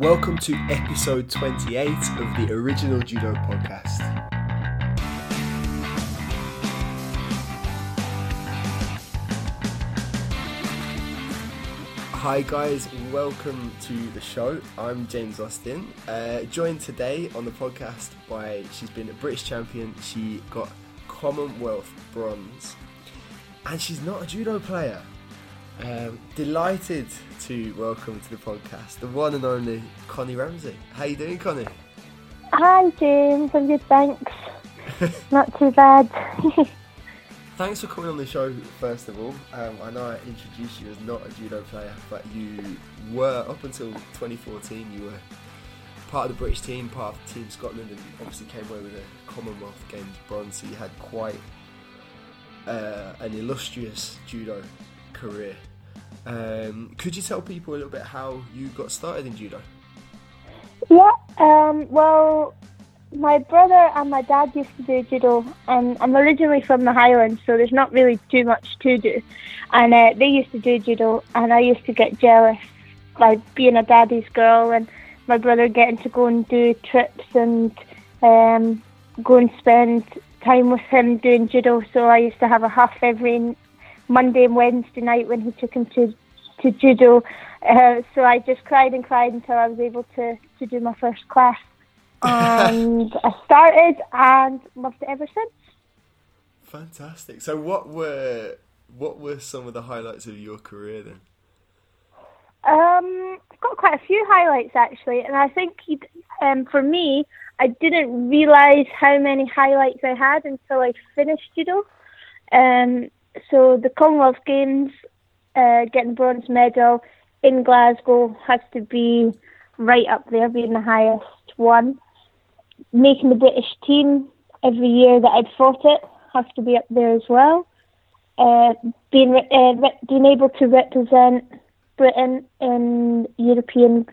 Welcome to episode 28 of the original Judo podcast. Hi, guys, welcome to the show. I'm James Austin, uh, joined today on the podcast by she's been a British champion, she got Commonwealth bronze, and she's not a judo player. Um, delighted to welcome to the podcast the one and only Connie Ramsay. How you doing, Connie? Hi, James. I'm good, thanks. Not too bad. Thanks for coming on the show, first of all. Um, I know I introduced you as not a judo player, but you were, up until 2014, you were part of the British team, part of Team Scotland, and obviously came away with a Commonwealth Games bronze, so you had quite uh, an illustrious judo career. Um, could you tell people a little bit how you got started in judo? Yeah, um, well, my brother and my dad used to do judo, and I'm originally from the Highlands, so there's not really too much to do. And uh, they used to do judo, and I used to get jealous by being a daddy's girl, and my brother getting to go and do trips and um, go and spend time with him doing judo. So I used to have a huff every Monday and Wednesday night when he took him to to judo. Uh, so I just cried and cried until I was able to, to do my first class. And I started and loved it ever since. Fantastic. So, what were what were some of the highlights of your career then? Um, I've got quite a few highlights actually, and I think um, for me, I didn't realise how many highlights I had until I finished judo. Um, so the Commonwealth Games, uh, getting bronze medal in Glasgow has to be right up there, being the highest one. Making the British team every year that I'd fought it has to be up there as well. Uh, being uh, being able to represent Britain in European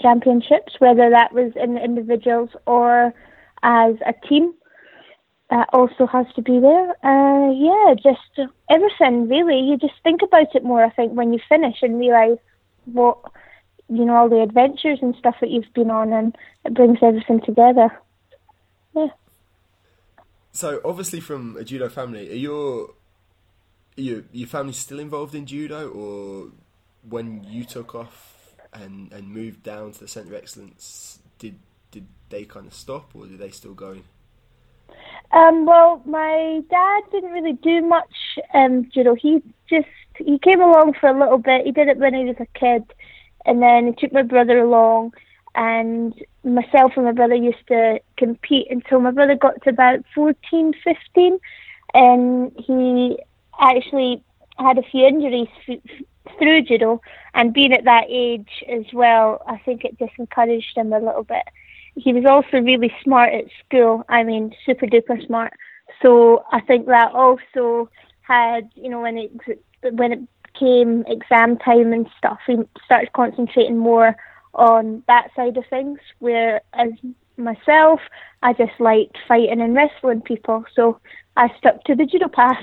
championships, whether that was in individuals or as a team, uh, also has to be there. Uh, yeah, just everything really. You just think about it more, I think, when you finish and realise what, you know, all the adventures and stuff that you've been on, and it brings everything together. Yeah. So, obviously, from a judo family, are your your your family still involved in judo, or when you took off and and moved down to the centre of excellence, did did they kind of stop, or did they still going? Um, well, my dad didn't really do much um, judo. He just he came along for a little bit. He did it when he was a kid, and then he took my brother along. And myself and my brother used to compete until my brother got to about 14, 15, and he actually had a few injuries through judo. And being at that age as well, I think it just encouraged him a little bit he was also really smart at school. I mean, super duper smart. So I think that also had, you know, when it when it came exam time and stuff, he started concentrating more on that side of things. Whereas myself, I just liked fighting and wrestling people, so I stuck to the judo path.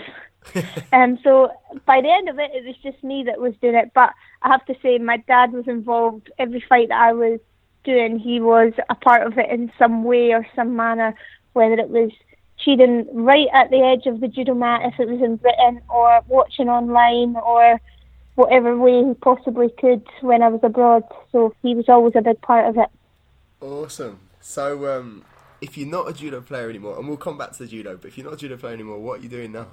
and um, so by the end of it, it was just me that was doing it. But I have to say, my dad was involved every fight that I was doing, he was a part of it in some way or some manner, whether it was cheating right at the edge of the judo mat if it was in Britain, or watching online, or whatever way he possibly could when I was abroad. So he was always a big part of it. Awesome. So, um, if you're not a judo player anymore, and we'll come back to the judo, but if you're not a judo player anymore, what are you doing now?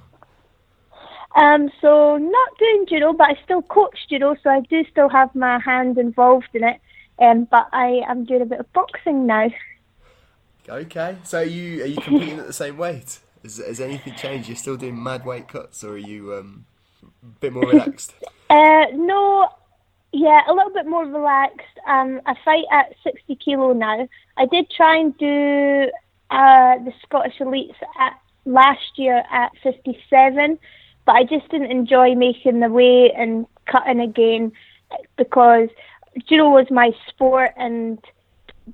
Um, so not doing judo, but I still coach judo, so I do still have my hand involved in it. Um, but I am doing a bit of boxing now. Okay, so are you are you competing at the same weight? Has, has anything changed? You're still doing mad weight cuts, or are you um, a bit more relaxed? uh, no, yeah, a little bit more relaxed. Um, I fight at 60 kilo now. I did try and do uh, the Scottish elites at last year at 57, but I just didn't enjoy making the weight and cutting again because judo was my sport and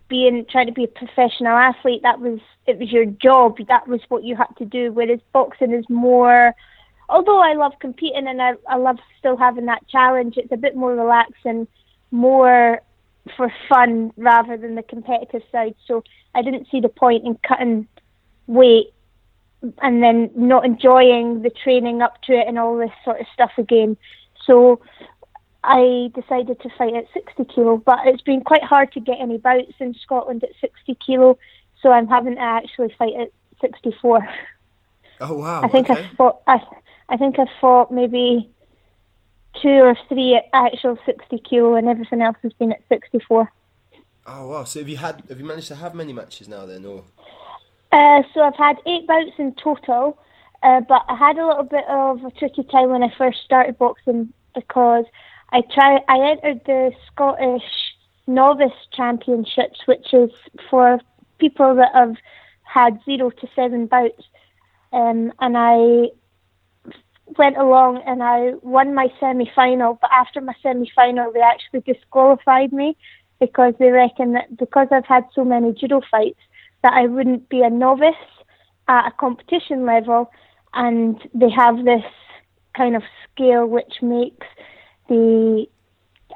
being trying to be a professional athlete that was it was your job that was what you had to do whereas boxing is more although I love competing and I, I love still having that challenge it's a bit more relaxed and more for fun rather than the competitive side. So I didn't see the point in cutting weight and then not enjoying the training up to it and all this sort of stuff again. So I decided to fight at 60 kilo, but it's been quite hard to get any bouts in Scotland at 60 kilo, so I'm having to actually fight at 64. Oh wow! I think okay. I fought. I, I think I fought maybe two or three at actual 60 kilo, and everything else has been at 64. Oh wow! So have you had? Have you managed to have many matches now then, or? Uh, so I've had eight bouts in total, uh, but I had a little bit of a tricky time when I first started boxing because I try I entered the Scottish Novice Championships, which is for people that have had zero to seven bouts, um, and I went along and I won my semi final. But after my semi final, they actually disqualified me because they reckon that because I've had so many judo fights that I wouldn't be a novice at a competition level, and they have this kind of scale which makes the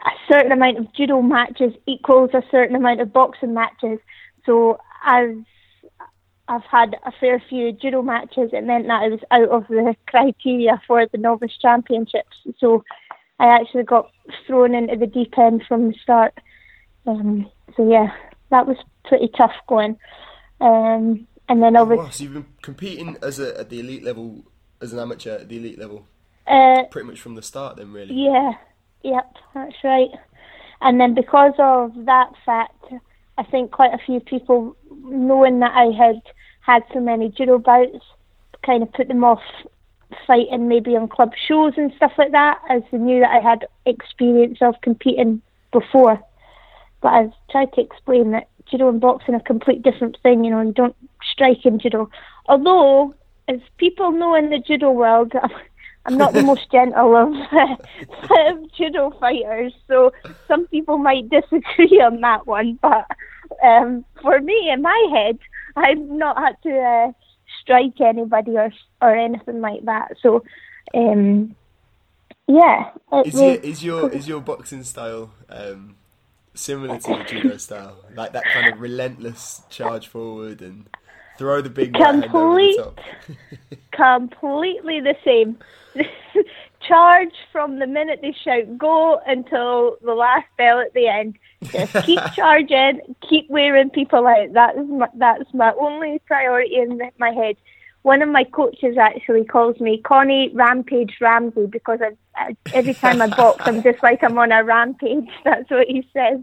a certain amount of judo matches equals a certain amount of boxing matches. So as I've had a fair few judo matches, it meant that I was out of the criteria for the novice championships. So I actually got thrown into the deep end from the start. Um, so yeah, that was pretty tough going. Um, and then obviously, Wow, so you've been competing as a, at the elite level, as an amateur at the elite level, uh, pretty much from the start, then really. yeah, yep, that's right. And then because of that fact, I think quite a few people, knowing that I had had so many judo bouts, kind of put them off fighting maybe on club shows and stuff like that, as they knew that I had experience of competing before. But I've tried to explain that judo and boxing are a complete different thing. You know, you don't strike in judo. Although, as people know in the judo world, I'm not the most gentle of, of judo fighters, so some people might disagree on that one. But um, for me, in my head, I've not had to uh, strike anybody or or anything like that. So, um, yeah. Is was- your is your is your boxing style um, similar to the judo style, like that kind of relentless charge forward and throw the big over the Complete completely the same. Charge from the minute they shout go until the last bell at the end. Just keep charging, keep wearing people out. That is my, that's my only priority in my head. One of my coaches actually calls me Connie Rampage Ramsay because I, I, every time I box, I'm just like I'm on a rampage. That's what he says.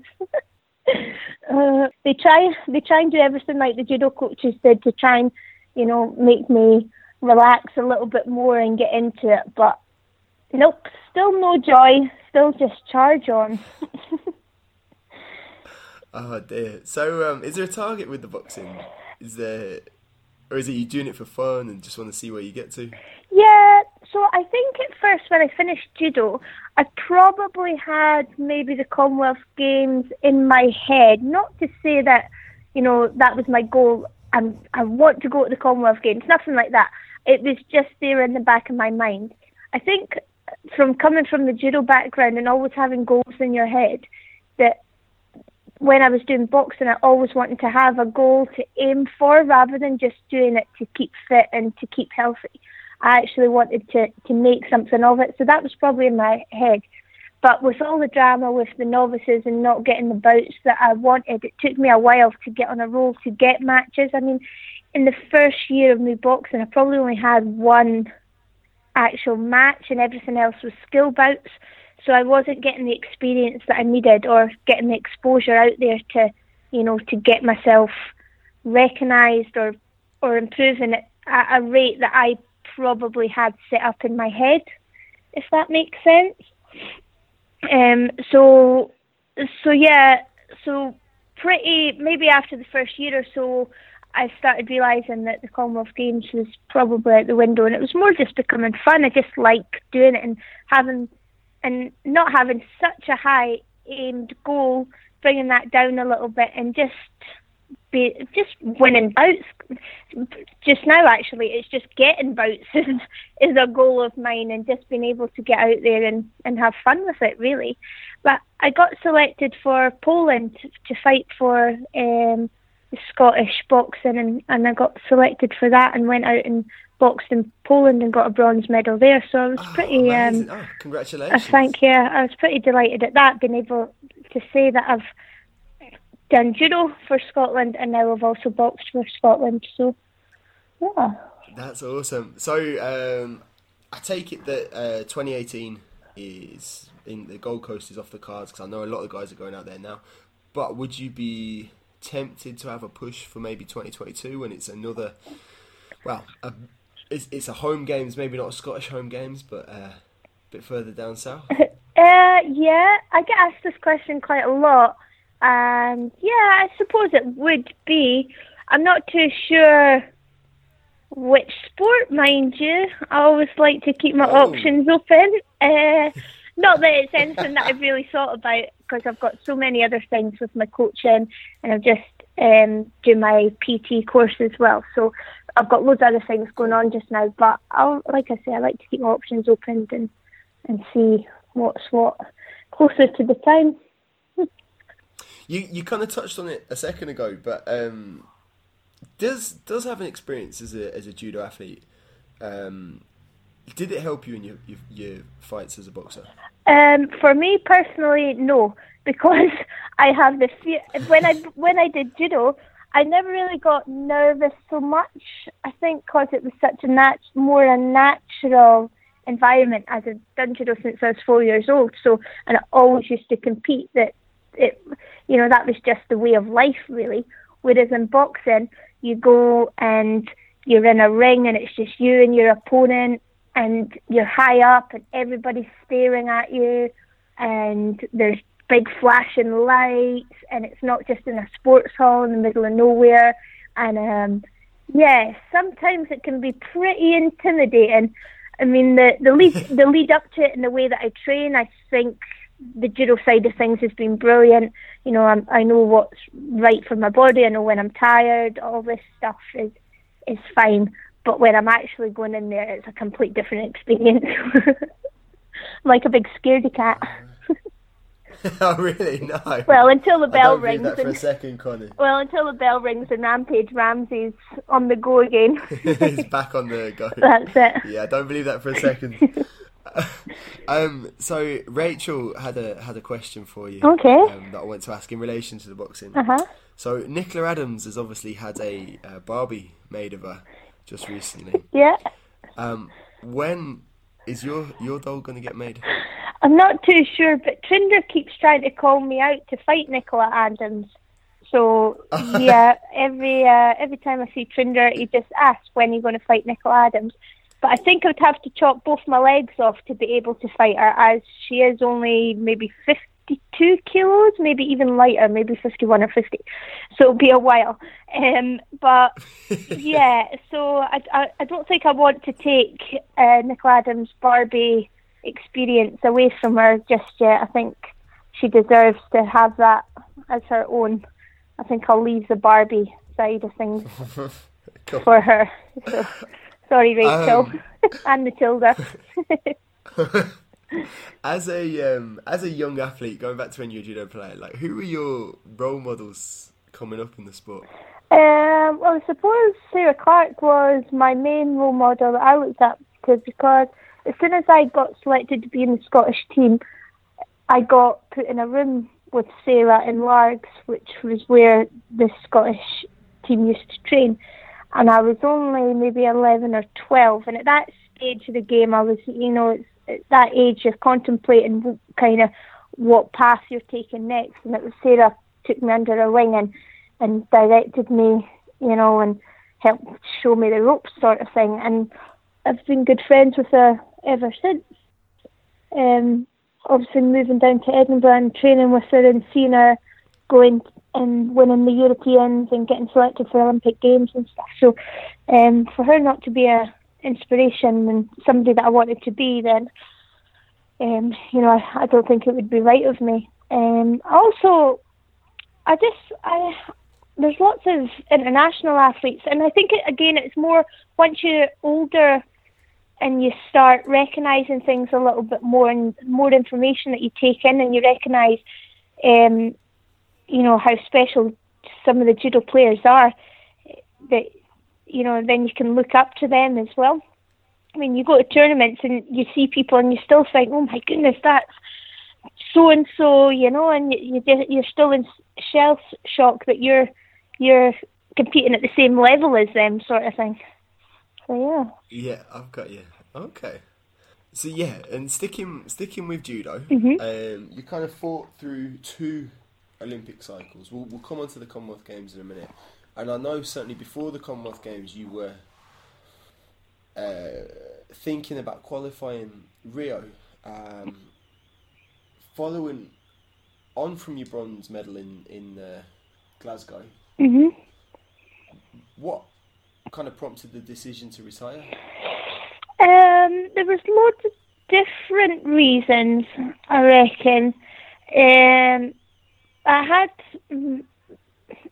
uh, they try they try and do everything like the judo coaches did to try and you know make me relax a little bit more and get into it, but nope, still no joy, still just charge on. Oh dear. So, um, is there a target with the boxing? Is there, or is it you doing it for fun and just want to see where you get to? Yeah, so I think at first when I finished judo, I probably had maybe the Commonwealth Games in my head. Not to say that, you know, that was my goal. I'm, I want to go to the Commonwealth Games, nothing like that. It was just there in the back of my mind. I think from coming from the judo background and always having goals in your head, that when I was doing boxing, I always wanted to have a goal to aim for rather than just doing it to keep fit and to keep healthy. I actually wanted to, to make something of it. So that was probably in my head. But with all the drama with the novices and not getting the bouts that I wanted, it took me a while to get on a roll to get matches. I mean, in the first year of me boxing, I probably only had one actual match and everything else was skill bouts. So I wasn't getting the experience that I needed or getting the exposure out there to, you know, to get myself recognised or or improving at a rate that I probably had set up in my head, if that makes sense. Um, so, so yeah, so pretty maybe after the first year or so, I started realizing that the Commonwealth Games was probably out the window, and it was more just becoming fun. I just like doing it and having and not having such a high aimed goal, bringing that down a little bit and just be just winning bouts. Just now, actually, it's just getting bouts is, is a goal of mine, and just being able to get out there and and have fun with it, really. But I got selected for Poland to fight for um, Scottish boxing, and, and I got selected for that, and went out and boxed in Poland and got a bronze medal there. So I was Oh, pretty. Um, oh, congratulations! I think yeah, I was pretty delighted at that, being able to say that I've done judo for Scotland and now I've also boxed for Scotland. So yeah, That's awesome. So, um, I take it that uh, 2018 is in the Gold Coast is off the cards because I know a lot of guys are going out there now. But would you be tempted to have a push for maybe 2022 when it's another? Well, a, it's, it's a home games, maybe not a Scottish home games, but uh, a bit further down south. uh, yeah, I get asked this question quite a lot, and yeah, I suppose it would be. I'm not too sure which sport, mind you. I always like to keep my Oh. options open. Uh, not that it's anything that I've really thought about because I've got so many other things with my coaching, and I've just um, do my PT course as well. So I've got loads of other things going on just now. But I'll, like I say, I like to keep my options open and and see what's what closer to the time. You you kind of touched on it a second ago, but um, does does having experience as a as a judo athlete, um, did it help you in your, your your fights as a boxer? Um, for me personally, no, because I have the fear. When I when I did judo, I never really got nervous so much. I think because it was such a nat- more a natural environment as I've done judo since I was four years old. So, and I always used to compete. That it, you know, that was just the way of life, really. Whereas in boxing, you go and you're in a ring and it's just you and your opponent and you're high up and everybody's staring at you and there's big flashing lights and it's not just in a sports hall in the middle of nowhere and um yeah sometimes it can be pretty intimidating i mean the the lead the lead up to it and the way that i train i think the judo side of things has been brilliant you know I'm, i know what's right for my body i know when i'm tired all this stuff is is fine but when I'm actually going in there, it's a complete different experience. like a big scaredy cat. oh really? No. Well, until the bell don't rings. that for a second, Connie. well, until the bell rings and Rampage Ramsay's on the go again. He's back on the go. That's it. Yeah, I don't believe that for a second. um, so Rachel had a had a question for you. Okay. Um, that I want to ask in relation to the boxing. Uh huh. So Nicola Adams has obviously had a, uh Barbie made of her just recently. Yeah. Um, when is your your doll going to get made? I'm not too sure, but Trinder keeps trying to call me out to fight Nicola Adams. So yeah, every uh, every time I see Trinder, he just asks when you're going to fight Nicola Adams. But I think I'd have to chop both my legs off to be able to fight her, as she is only maybe 52 kilos, maybe even lighter, maybe 51 or 50. So it'll be a while. Um, but yeah, so I, I, I don't think I want to take uh, Nicola Adams' Barbie experience away from her just yet. I think she deserves to have that as her own. I think I'll leave the Barbie side of things for her. So, sorry, Rachel Um, and Matilda. As a um, as a young athlete, going back to when you were a judo player, like who were your role models coming up in the sport? Um, well, I suppose Sarah Clark was my main role model that I looked up to because as soon as I got selected to be in the Scottish team, I got put in a room with Sarah in Largs, which was where the Scottish team used to train. And I was only maybe 11 or 12. And at that stage of the game, I was, you know, it's, at that age you're contemplating kind of what path you're taking next. And it was Sarah took me under her wing and and directed me, you know, and helped show me the ropes sort of thing. And I've been good friends with her ever since. Um, obviously moving down to Edinburgh and training with her and seeing her going and winning the Europeans and getting selected for Olympic Games and stuff. So um, for her not to be a inspiration and somebody that I wanted to be, then um, you know I, I don't think it would be right of me. Um, also, I just I there's lots of international athletes, and I think it, again it's more once you're older and you start recognizing things a little bit more and more information that you take in, and you recognize, um, you know, how special some of the judo players are. That you know, then you can look up to them as well. I mean, you go to tournaments and you see people, and you still think, "Oh my goodness, that's so and so," you know, and you, you you're still in shell shock that you're you're competing at the same level as them, sort of thing. So yeah. Yeah, I've got you. Okay. So yeah, and sticking sticking with judo, Mhm. um, you kind of fought through two Olympic cycles. We'll, we'll come on to the Commonwealth Games in a minute, and I know certainly before the Commonwealth Games you were uh, thinking about qualifying Rio. Um, following on from your bronze medal in in uh, Glasgow, Mhm. what kind of prompted the decision to retire? Um, there was lots of different reasons, I reckon. Um, I had, mm,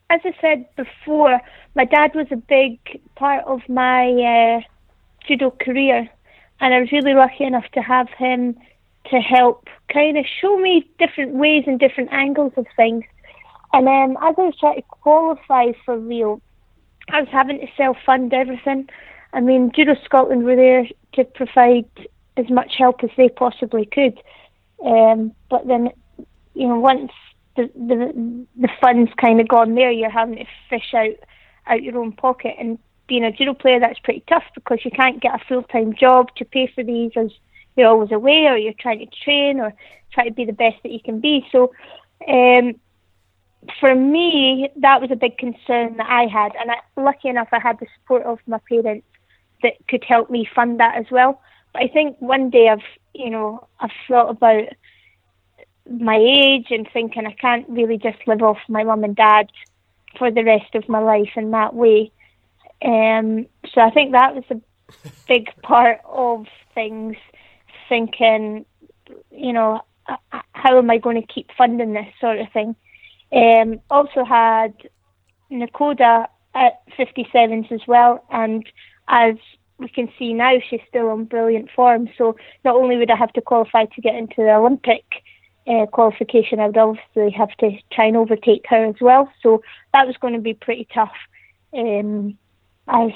as I said before, my dad was a big part of my uh, judo career, and I was really lucky enough to have him to help kind of show me different ways and different angles of things. And um, as I was trying to qualify for Rio, I was having to self fund everything. I mean, Judo Scotland were there to provide as much help as they possibly could. Um, but then, you know, once the the, the funds kind of gone there, you're having to fish out out your own pocket. And being a judo player, that's pretty tough because you can't get a full time job to pay for these as you're always away or you're trying to train or try to be the best that you can be. So. Um, for me, that was a big concern that I had, and I, lucky enough, I had the support of my parents that could help me fund that as well. But I think one day I've, you know, I've thought about my age and thinking I can't really just live off my mum and dad for the rest of my life in that way. Um, so I think that was a big part of things. Thinking, you know, how am I going to keep funding this sort of thing? Um, also had Nekoda at 57s as well, and as we can see now, she's still on brilliant form. So not only would I have to qualify to get into the Olympic uh, qualification, I would obviously have to try and overtake her as well. So that was going to be pretty tough. Um, as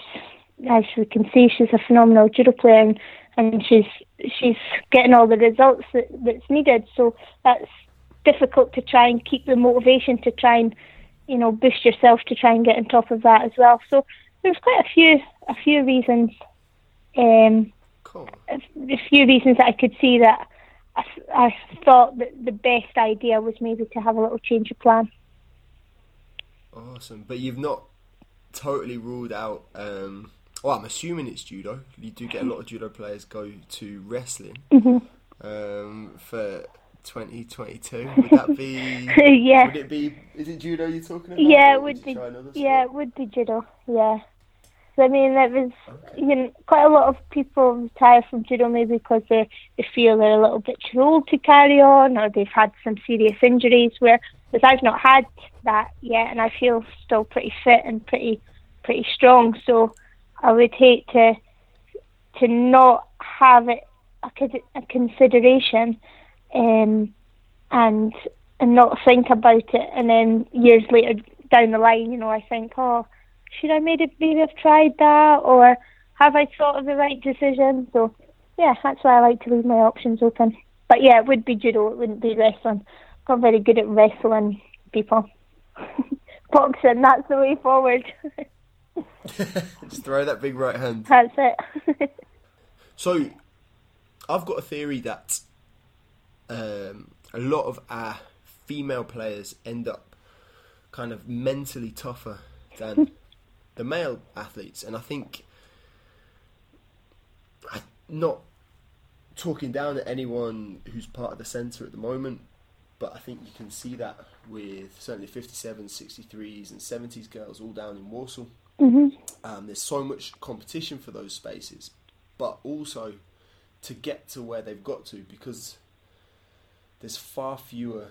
as we can see, she's a phenomenal judo player, and, and she's she's getting all the results that, that's needed. So that's difficult to try and keep the motivation to try and you know boost yourself to try and get on top of that as well. So there's quite a few a few reasons, um, Cool. a, a few reasons that I could see that I, I thought that the best idea was maybe to have a little change of plan. Awesome, but you've not totally ruled out. Um, well, I'm assuming it's judo. You do get a lot of judo players go to wrestling hmm um, for 2022. Would that be? yeah, Would it be? Is it judo you're talking about? Yeah, it would be- yeah, it would be judo. Yeah. I mean, there was you know quite a lot of people retire from judo maybe because they they feel they're a little bit too old to carry on, or they've had some serious injuries. Where, because I've not had that yet, and I feel still pretty fit and pretty pretty strong. So I would hate to to not have it a, a consideration, um, and and not think about it, and then years later down the line, you know, I think, oh, should I maybe maybe have tried that, or have I thought of the right decision? So, yeah, that's why I like to leave my options open. But yeah, it would be judo. It wouldn't be wrestling. I'm not very good at wrestling people. Boxing, that's the way forward. Just throw that big right hand. that's it. So, I've got a theory that um, a lot of our female players end up kind of mentally tougher than the male athletes, and I think I not talking down at anyone who's part of the centre at the moment, but I think you can see that with certainly 57s, 63s, and 70s girls all down in Warsaw. hmm Um, there's so much competition for those spaces, but also to get to where they've got to because there's far fewer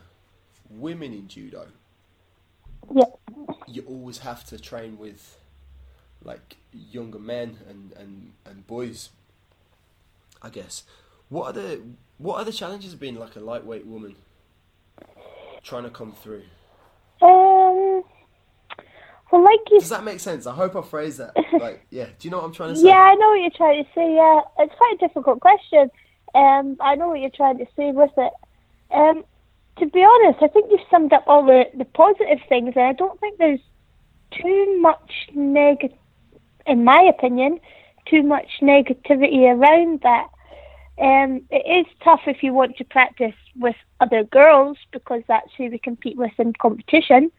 women in judo. Yeah. you always have to train with like younger men and, and, and boys. I guess. What are the what are the challenges of being like a lightweight woman trying to come through? Um, well, like you Does that make sense? I hope I phrased that. Like, yeah. Do you know what I'm trying to say? Yeah, I know what you're trying to say. Yeah, it's quite a difficult question. Um, I know what you're trying to say with it. Um, to be honest, I think you've summed up all the, the positive things, and I don't think there's too much negative, in my opinion, too much negativity around that. Um, it is tough if you want to practice with other girls because that's who we compete with in competition.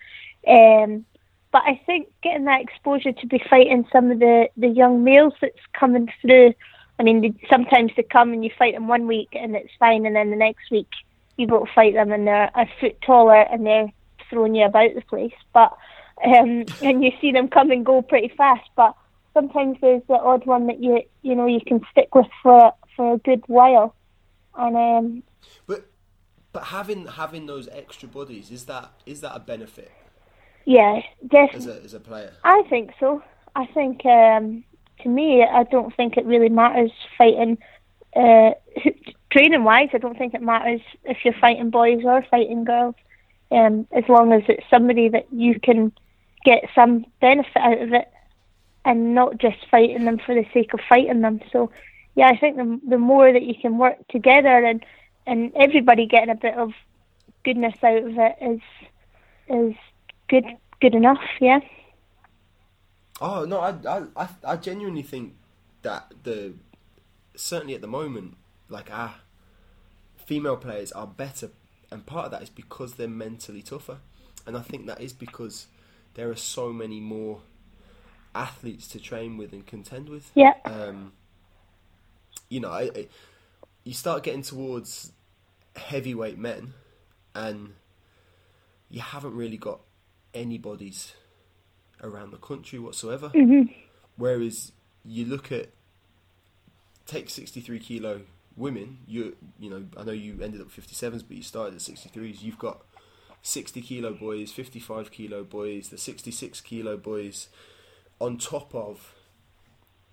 Um, but I think getting that exposure to be fighting some of the, the young males that's coming through. I mean, sometimes they come and you fight them one week and it's fine, and then the next week you go to fight them and they're a foot taller and they're throwing you about the place. But um, and you see them come and go pretty fast. But sometimes there's the odd one that you you know you can stick with for for a good while. And um, But but having having those extra bodies is that is that a benefit yeah, definitely. as a as a player? I think so. I think um, to me, I don't think it really matters fighting. Uh, training wise, I don't think it matters if you're fighting boys or fighting girls, um, as long as it's somebody that you can get some benefit out of it, and not just fighting them for the sake of fighting them. So, yeah, I think the the more that you can work together and and everybody getting a bit of goodness out of it is is good good enough. Yeah. Oh no, I, I I genuinely think that the certainly at the moment, like our female players are better, and part of that is because they're mentally tougher, and I think that is because there are so many more athletes to train with and contend with. Yeah. Um, you know, I, I, you start getting towards heavyweight men, and you haven't really got anybody's around the country whatsoever. Whereas you look at take sixty three kilo women, you you know I know you ended up fifty sevens, but you started at sixty threes. You've got sixty kilo boys, fifty five kilo boys, the sixty six kilo boys, on top of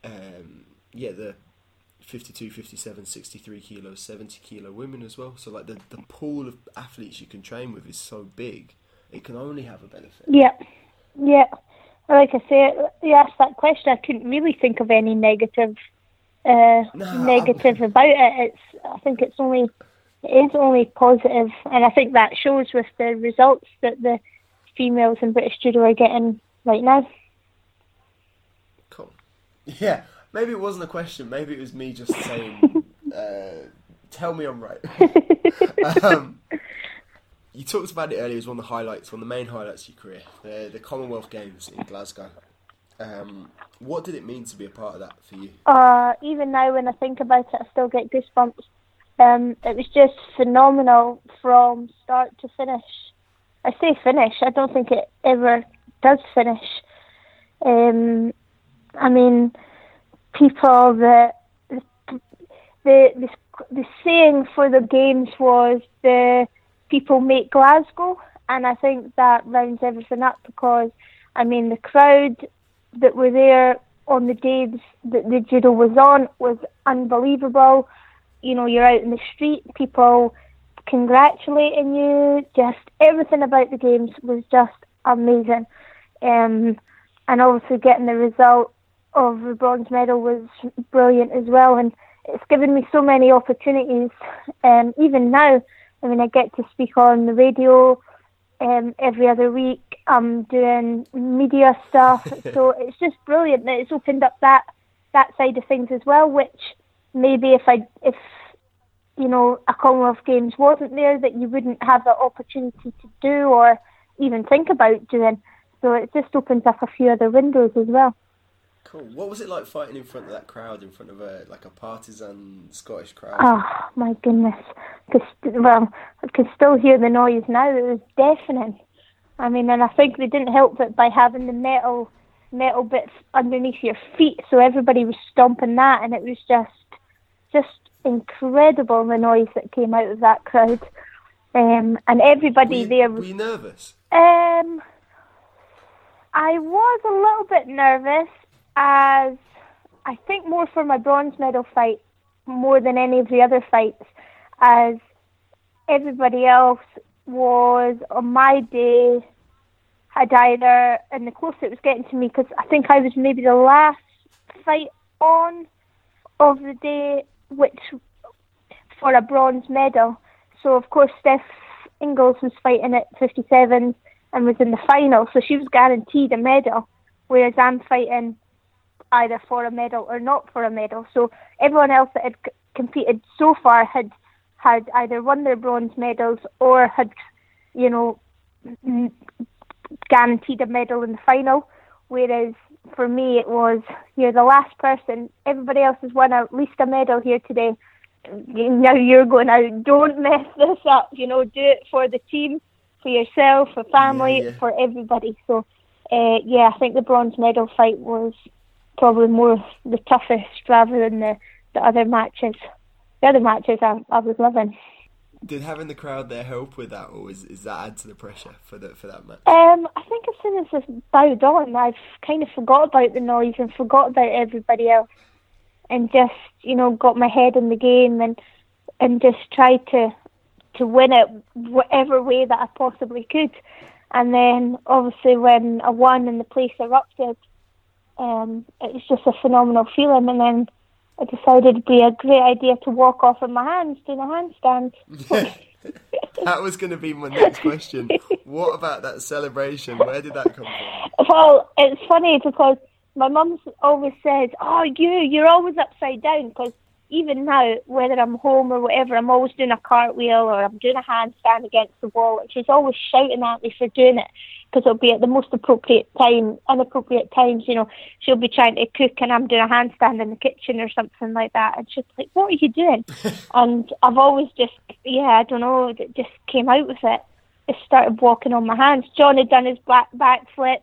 um, yeah the 52, 57, 63 kilo, 70 kilo women as well. So like the the pool of athletes you can train with is so big, it can only have a benefit. Yeah, yeah. Like I said you asked that question. I couldn't really think of any negative, uh, negative about it. It's. I think it's only, it is only positive, and I think that shows with the results that the females in British judo are getting right now. Yeah, maybe it wasn't a question. Maybe it was me just saying, uh, "Tell me I'm right." um, you talked about it earlier as one of the highlights, one of the main highlights of your career, the, the Commonwealth Games in Glasgow. Um, what did it mean to be a part of that for you? Uh, even now, when I think about it, I still get goosebumps. Um, it was just phenomenal from start to finish. I say finish. I don't think it ever does finish. Um, I mean, people that the the the saying for the games was the people make Glasgow, and I think that rounds everything up because I mean the crowd that were there on the days that the judo was on was unbelievable. You know, you're out in the street, people congratulating you. Just everything about the games was just amazing. Um, and obviously getting the result of the bronze medal was brilliant as well. And it's given me so many opportunities. Um, even now, I mean, I get to speak on the radio um, every other week. I'm doing media stuff, so it's just brilliant that it's opened up that that side of things as well. Which maybe if I if you know a Commonwealth Games wasn't there, that you wouldn't have the opportunity to do or even think about doing. So it just opens up a few other windows as well. Cool. What was it like fighting in front of that crowd, in front of a like a partisan Scottish crowd? Oh my goodness! Cause, well, I can still hear the noise now. It was deafening. I mean, and I think they didn't help it by having the metal metal bits underneath your feet, so everybody was stomping that, and it was just just incredible the noise that came out of that crowd. Um, and were, everybody you, there were you nervous? um, I was a little bit nervous, as I think more for my bronze medal fight more than any of the other fights, as everybody else was on my day had either, and the closer it was getting to me, because I think I was maybe the last fight on of the day, which for a bronze medal. So of course Steph Inglis was fighting at 57 and was in the final, so she was guaranteed a medal, whereas I'm fighting either for a medal or not for a medal. So everyone else that had c- competed so far had had either won their bronze medals or had, you know, guaranteed a medal in the final. Whereas for me, it was you're the last person. Everybody else has won at least a medal here today. Now you're going out. Don't mess this up. You know, do it for the team, for yourself, for family, yeah, yeah. for everybody. So, uh, yeah, I think the bronze medal fight was probably more the toughest rather than the, the other matches. The other matches I, I was loving. Did having the crowd there help with that, or is, is that add to the pressure for the for that match? Um, I think as soon as I bowed on, I've kind of forgot about the noise and forgot about everybody else, and just you know got my head in the game and and just tried to to win it whatever way that I possibly could. And then obviously when I won and the place erupted, um, it was just a phenomenal feeling. And then I decided it'd be a great idea to walk off in my hands doing a handstand. that was going to be my next question. what about that celebration? Where did that come from? Well, it's funny because my mum always says, "Oh, you, you're always upside down." Because even now, whether I'm home or whatever, I'm always doing a cartwheel or I'm doing a handstand against the wall, and she's always shouting at me for doing it because it'll be at the most appropriate time, inappropriate times. You know, she'll be trying to cook and I'm doing a handstand in the kitchen or something like that, and she's like, "What are you doing?" and I've always just, yeah, I don't know, it just came out with it. I started walking on my hands. John had done his back backflip.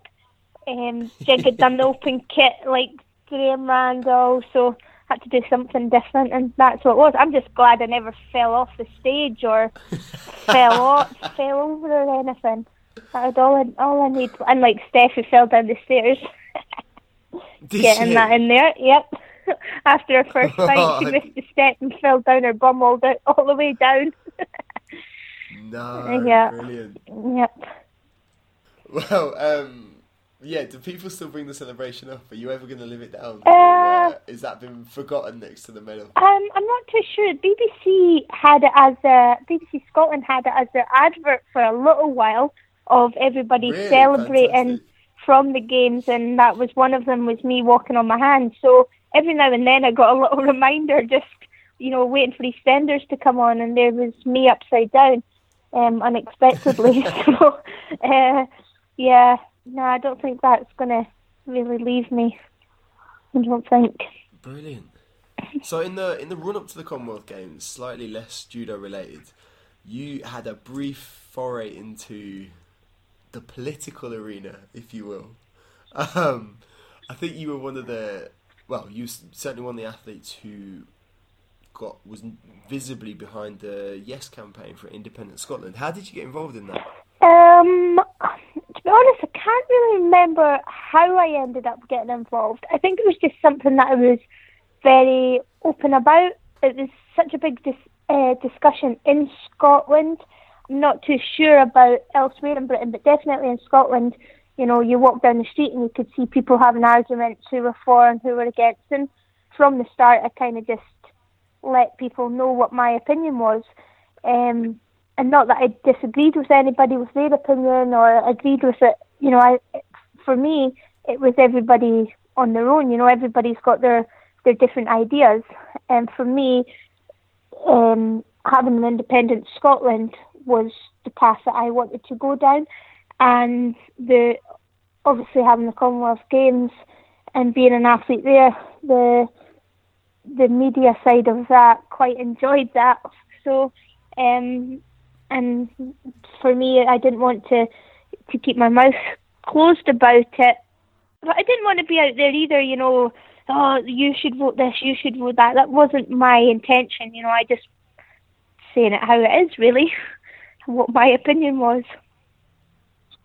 Um, Jig had done the open kit like Graham Randall, so had to do something different, and that's what it was. I'm just glad I never fell off the stage or fell off, fell over or anything. That's all I, all I need. Unlike Steph, who fell down the stairs. Getting that in there, yep. After her first fight, she missed a step and fell down her bum all, the, all the way down. no, yeah. brilliant. Yep. Well, um, yeah, do people still bring the celebration up? Are you ever going to live it down? Uh, or, uh, is that been forgotten next to the medal? Um, I'm not too sure. BBC had it as a BBC Scotland had it as their advert for a little while of everybody really? celebrating Fantastic. from the games, and that was one of them was me walking on my hands. So every now and then I got a little reminder, just you know, waiting for EastEnders to come on, and there was me upside down, um, unexpectedly. so, uh, yeah, no, I don't think that's gonna really leave me. I don't think. Brilliant. So in the in the run up to the Commonwealth Games, slightly less judo related, you had a brief foray into the political arena, if you will. Um, I think you were one of the well, you certainly one of the athletes who got was visibly behind the Yes campaign for independent Scotland. How did you get involved in that? Um, to be honest, I can't really remember how I ended up getting involved. I think it was just something that I was very open about. It was such a big dis- uh, discussion in Scotland I'm not too sure about elsewhere in Britain, but definitely in Scotland, you know, you walk down the street and you could see people having arguments who were for and who were against. And from the start, I kind of just let people know what my opinion was. Um, and not that I disagreed with anybody with their opinion or agreed with it. You know, I, for me, it was everybody on their own. You know, everybody's got their their different ideas. And for me, um, having an independent Scotland was the path that I wanted to go down, and the obviously having the Commonwealth Games and being an athlete there, the the media side of that quite enjoyed that. So, um, and for me, I didn't want to to keep my mouth closed about it, but I didn't want to be out there either. You know, oh, you should vote this, you should vote that. That wasn't my intention. You know, I just saying it how it is, really. what my opinion was.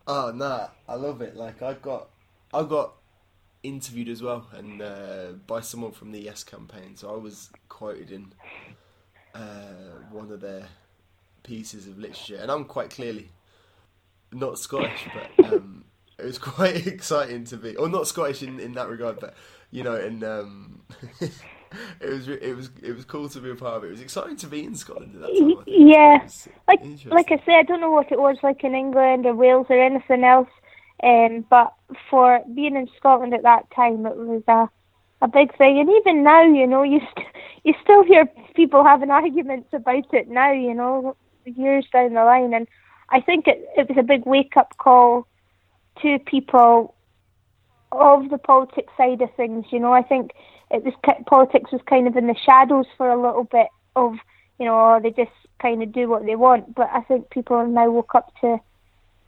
Oh no, I love it. Like I got I got interviewed as well, and uh, by someone from the Yes campaign. So I was quoted in uh, one of their pieces of literature, and I'm quite clearly not Scottish, but um, it was quite exciting to be, or not Scottish in, in that regard, but you know, and um, it was it was it was cool to be a part of it. It was exciting to be in Scotland at that time. Yeah, like like I say, I don't know what it was like in England or Wales or anything else, um, but for being in Scotland at that time, it was a a big thing. And even now, you know, you st- you still hear people having arguments about it now. You know, years down the line, and I think it it was a big wake up call to people of the politics side of things. You know, I think it was politics was kind of in the shadows for a little bit of you know oh, they just kind of do what they want. But I think people have now woke up to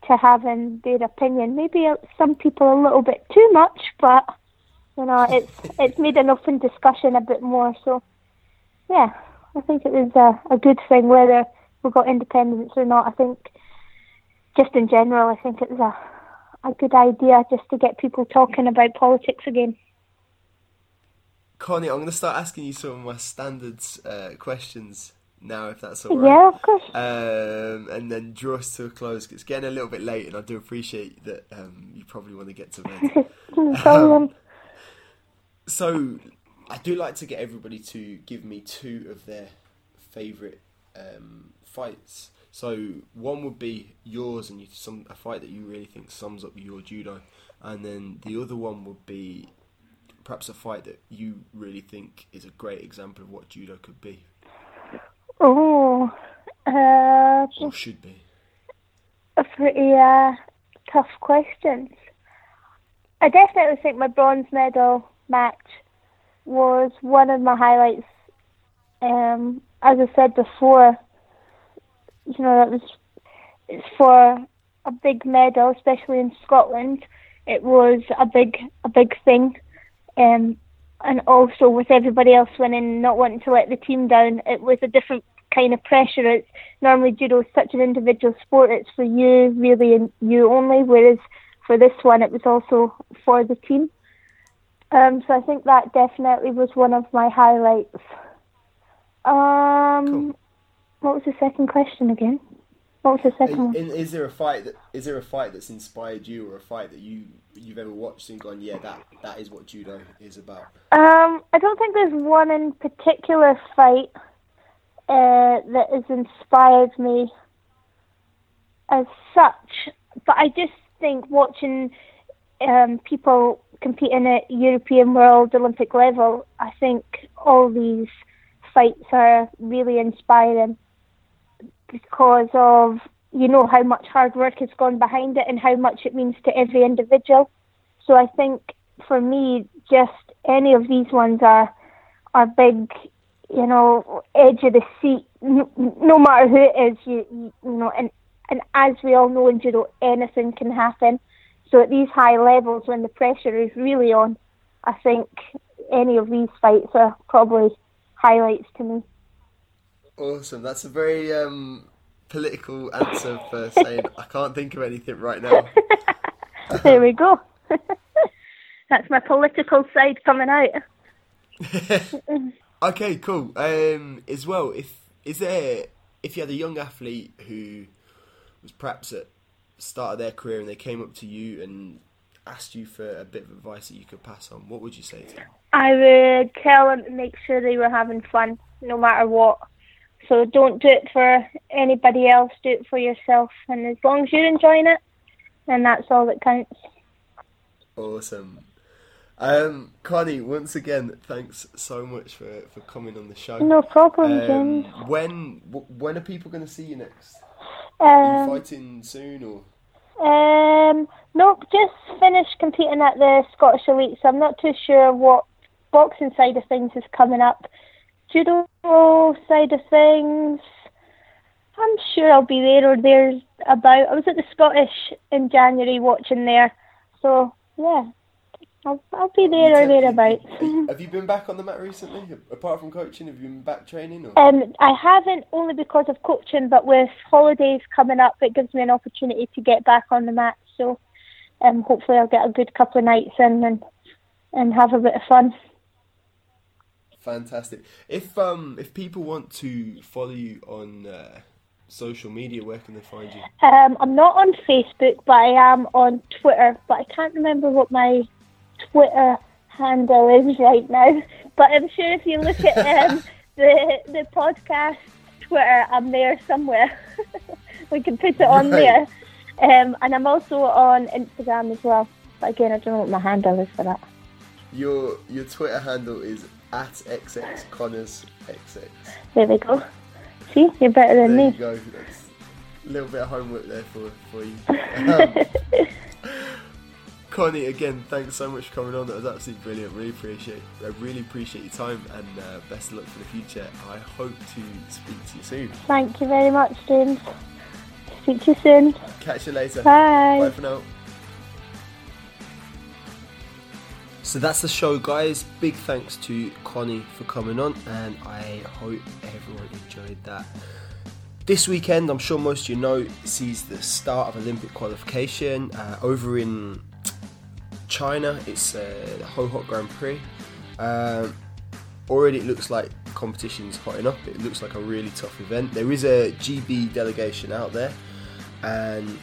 to having their opinion. Maybe uh, some people a little bit too much, but you know it's it's made an open discussion a bit more. So yeah, I think it was a, a good thing whether we got independence or not. I think just in general, I think it was a a good idea just to get people talking about politics again. Connie, I'm going to start asking you some of my standards uh, questions now, if that's all right. Yeah, of course. Um, and then draw us to a close. It's getting a little bit late, and I do appreciate that um, you probably want to get to bed. Um, so, I do like to get everybody to give me two of their favourite um, fights. So, one would be yours, and you, some a fight that you really think sums up your judo, and then the other one would be perhaps a fight that you really think is a great example of what judo could be? Oh, uh, or should be. A pretty uh, tough questions. I definitely think my bronze medal match was one of my highlights. Um, as I said before, you know that was it's for a big medal, especially in Scotland. It was a big a big thing um, and also with everybody else winning, not wanting to let the team down, it was a different kind of pressure. It's normally judo is such an individual sport; it's for you, really, and you only. Whereas for this one, it was also for the team. Um, so I think that definitely was one of my highlights. Um, cool. What was the second question again? What was the second one? Is there a fight that is there a fight that's inspired you, or a fight that you you've ever watched and gone, yeah, that that is what judo is about? Um, I don't think there's one in particular fight uh, that has inspired me as such, but I just think watching um, people competing at European World Olympic level, I think all these fights are really inspiring because of you know how much hard work has gone behind it and how much it means to every individual. So I think for me, just any of these ones are are big, you know, edge of the seat. No, no matter who it is, you, you know, and and as we all know in judo, anything can happen. So at these high levels, when the pressure is really on, I think any of these fights are probably highlights to me. Awesome. That's a very um, political answer for saying I can't think of anything right now. there we go. That's my political side coming out. okay, cool. Um, as well, if is there if you had a young athlete who was perhaps at the start of their career and they came up to you and asked you for a bit of advice that you could pass on, what would you say to them? I would tell them to make sure they were having fun, no matter what. So don't do it for anybody else, do it for yourself. And as long as you're enjoying it, then that's all that counts. Awesome. Um, Connie, once again, thanks so much for, for coming on the show. No problem, um, When when are people going to see you next? Um, are you fighting soon or? Um, no, just finished competing at the Scottish Elite, so I'm not too sure what boxing side of things is coming up judo side of things, I'm sure I'll be there or there's about. I was at the Scottish in January watching there, so yeah, I'll I'll be there or thereabouts. Have you been back on the mat recently? Apart from coaching, have you been back training? Or? Um, I haven't only because of coaching, but with holidays coming up, it gives me an opportunity to get back on the mat. So um, hopefully I'll get a good couple of nights in and and have a bit of fun. Fantastic. If um if people want to follow you on uh, social media, where can they find you? Um, I'm not on Facebook, but I am on Twitter. But I can't remember what my Twitter handle is right now. But I'm sure if you look at um, the the podcast Twitter, I'm there somewhere. we can put it on Right. there. Um, and I'm also on Instagram as well. But again, I don't know what my handle is for that. Your your Twitter handle is at xx connors xx. There we go. See, you're better than There you me. go. That's a little bit of homework there for for you. Um, Connie, again, thanks so much for coming on. That was absolutely brilliant. Really appreciate. I really appreciate your time and uh, best of luck for the future. I hope to speak to you soon. Thank you very much, James. Speak to you soon. Catch you later. Bye. Bye for now. So that's the show, guys. Big thanks to Connie for coming on, and I hope everyone enjoyed that. This weekend, I'm sure most of you know, sees the start of Olympic qualification uh, over in China. It's uh, the Hohhot Grand Prix. Um, already, it looks like competition's hotting up. It looks like a really tough event. There is a GB delegation out there, and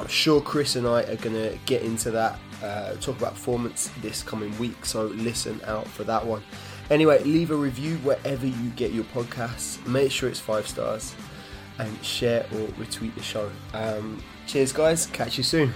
I'm sure Chris and I are going to get into that, uh, talk about performance this coming week, so listen out for that one. Anyway, leave a review wherever you get your podcasts. Make sure it's five stars and share or retweet the show. Um, cheers, guys. Catch you soon.